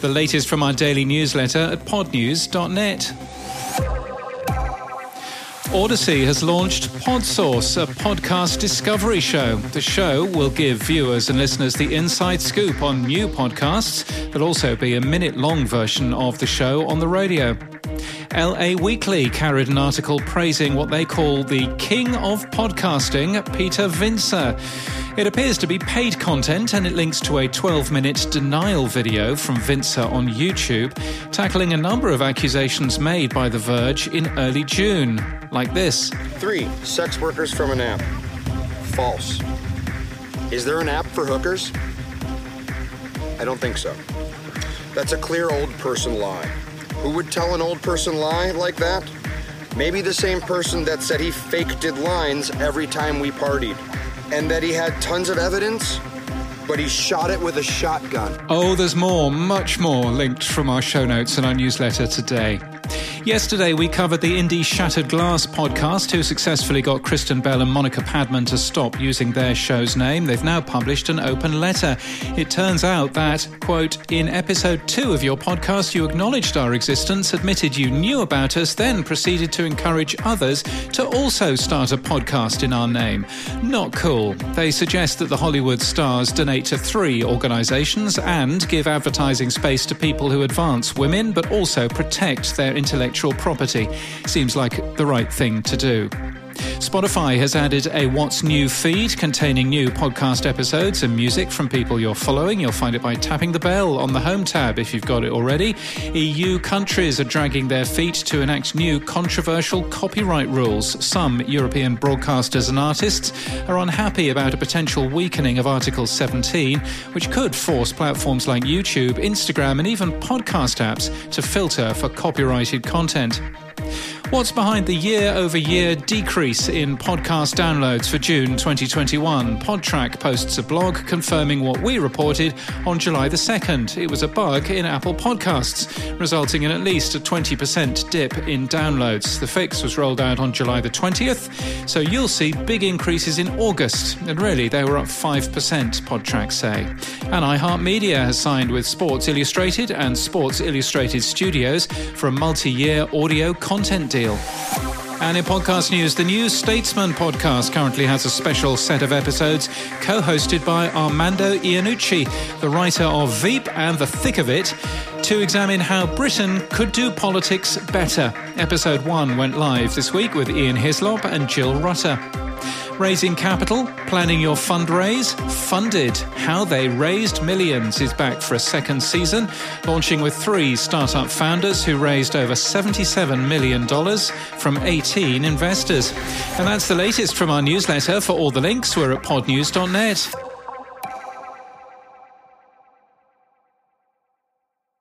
The latest from our daily newsletter at podnews.net. Audacy has launched PodSauce, a podcast discovery show. The show will give viewers and listeners the inside scoop on new podcasts. There'll also be a minute long version of the show on the radio. LA Weekly carried an article praising what they call the king of podcasting, Peter Vincer. It appears to be paid content and it links to a 12 minute denial video from Vincer on YouTube, tackling a number of accusations made by The Verge in early June, like this Three sex workers from an app. False. Is there an app for hookers? I don't think so. That's a clear old person lie. Who would tell an old person lie like that? Maybe the same person that said he faked did lines every time we partied and that he had tons of evidence, but he shot it with a shotgun. Oh, there's more, much more linked from our show notes and our newsletter today. Yesterday, we covered the indie Shattered Glass podcast, who successfully got Kristen Bell and Monica Padman to stop using their show's name. They've now published an open letter. It turns out that, quote, in episode two of your podcast, you acknowledged our existence, admitted you knew about us, then proceeded to encourage others to also start a podcast in our name. Not cool. They suggest that the Hollywood stars donate to three organizations and give advertising space to people who advance women, but also protect their intellectual property. Seems like the right thing to do. Spotify has added a What's New feed containing new podcast episodes and music from people you're following. You'll find it by tapping the bell on the Home tab if you've got it already. EU countries are dragging their feet to enact new controversial copyright rules. Some European broadcasters and artists are unhappy about a potential weakening of Article 17, which could force platforms like YouTube, Instagram, and even podcast apps to filter for copyrighted content. What's behind the year over year decrease in podcast downloads for June 2021? Podtrac posts a blog confirming what we reported on July the 2nd. It was a bug in Apple Podcasts, resulting in at least a 20% dip in downloads. The fix was rolled out on July the 20th, so you'll see big increases in August. And really, they were up 5%, Podtrac say. And iHeartMedia has signed with Sports Illustrated and Sports Illustrated Studios for a multi year audio content deal deal. And in podcast news, the New Statesman podcast currently has a special set of episodes co hosted by Armando Iannucci, the writer of Veep and The Thick of It, to examine how Britain could do politics better. Episode 1 went live this week with Ian Hislop and Jill Rutter. Raising capital, planning your fundraise, funded. How they raised millions is back for a second season, launching with three startup founders who raised over $77 million from 18 investors. And that's the latest from our newsletter. For all the links, we're at podnews.net.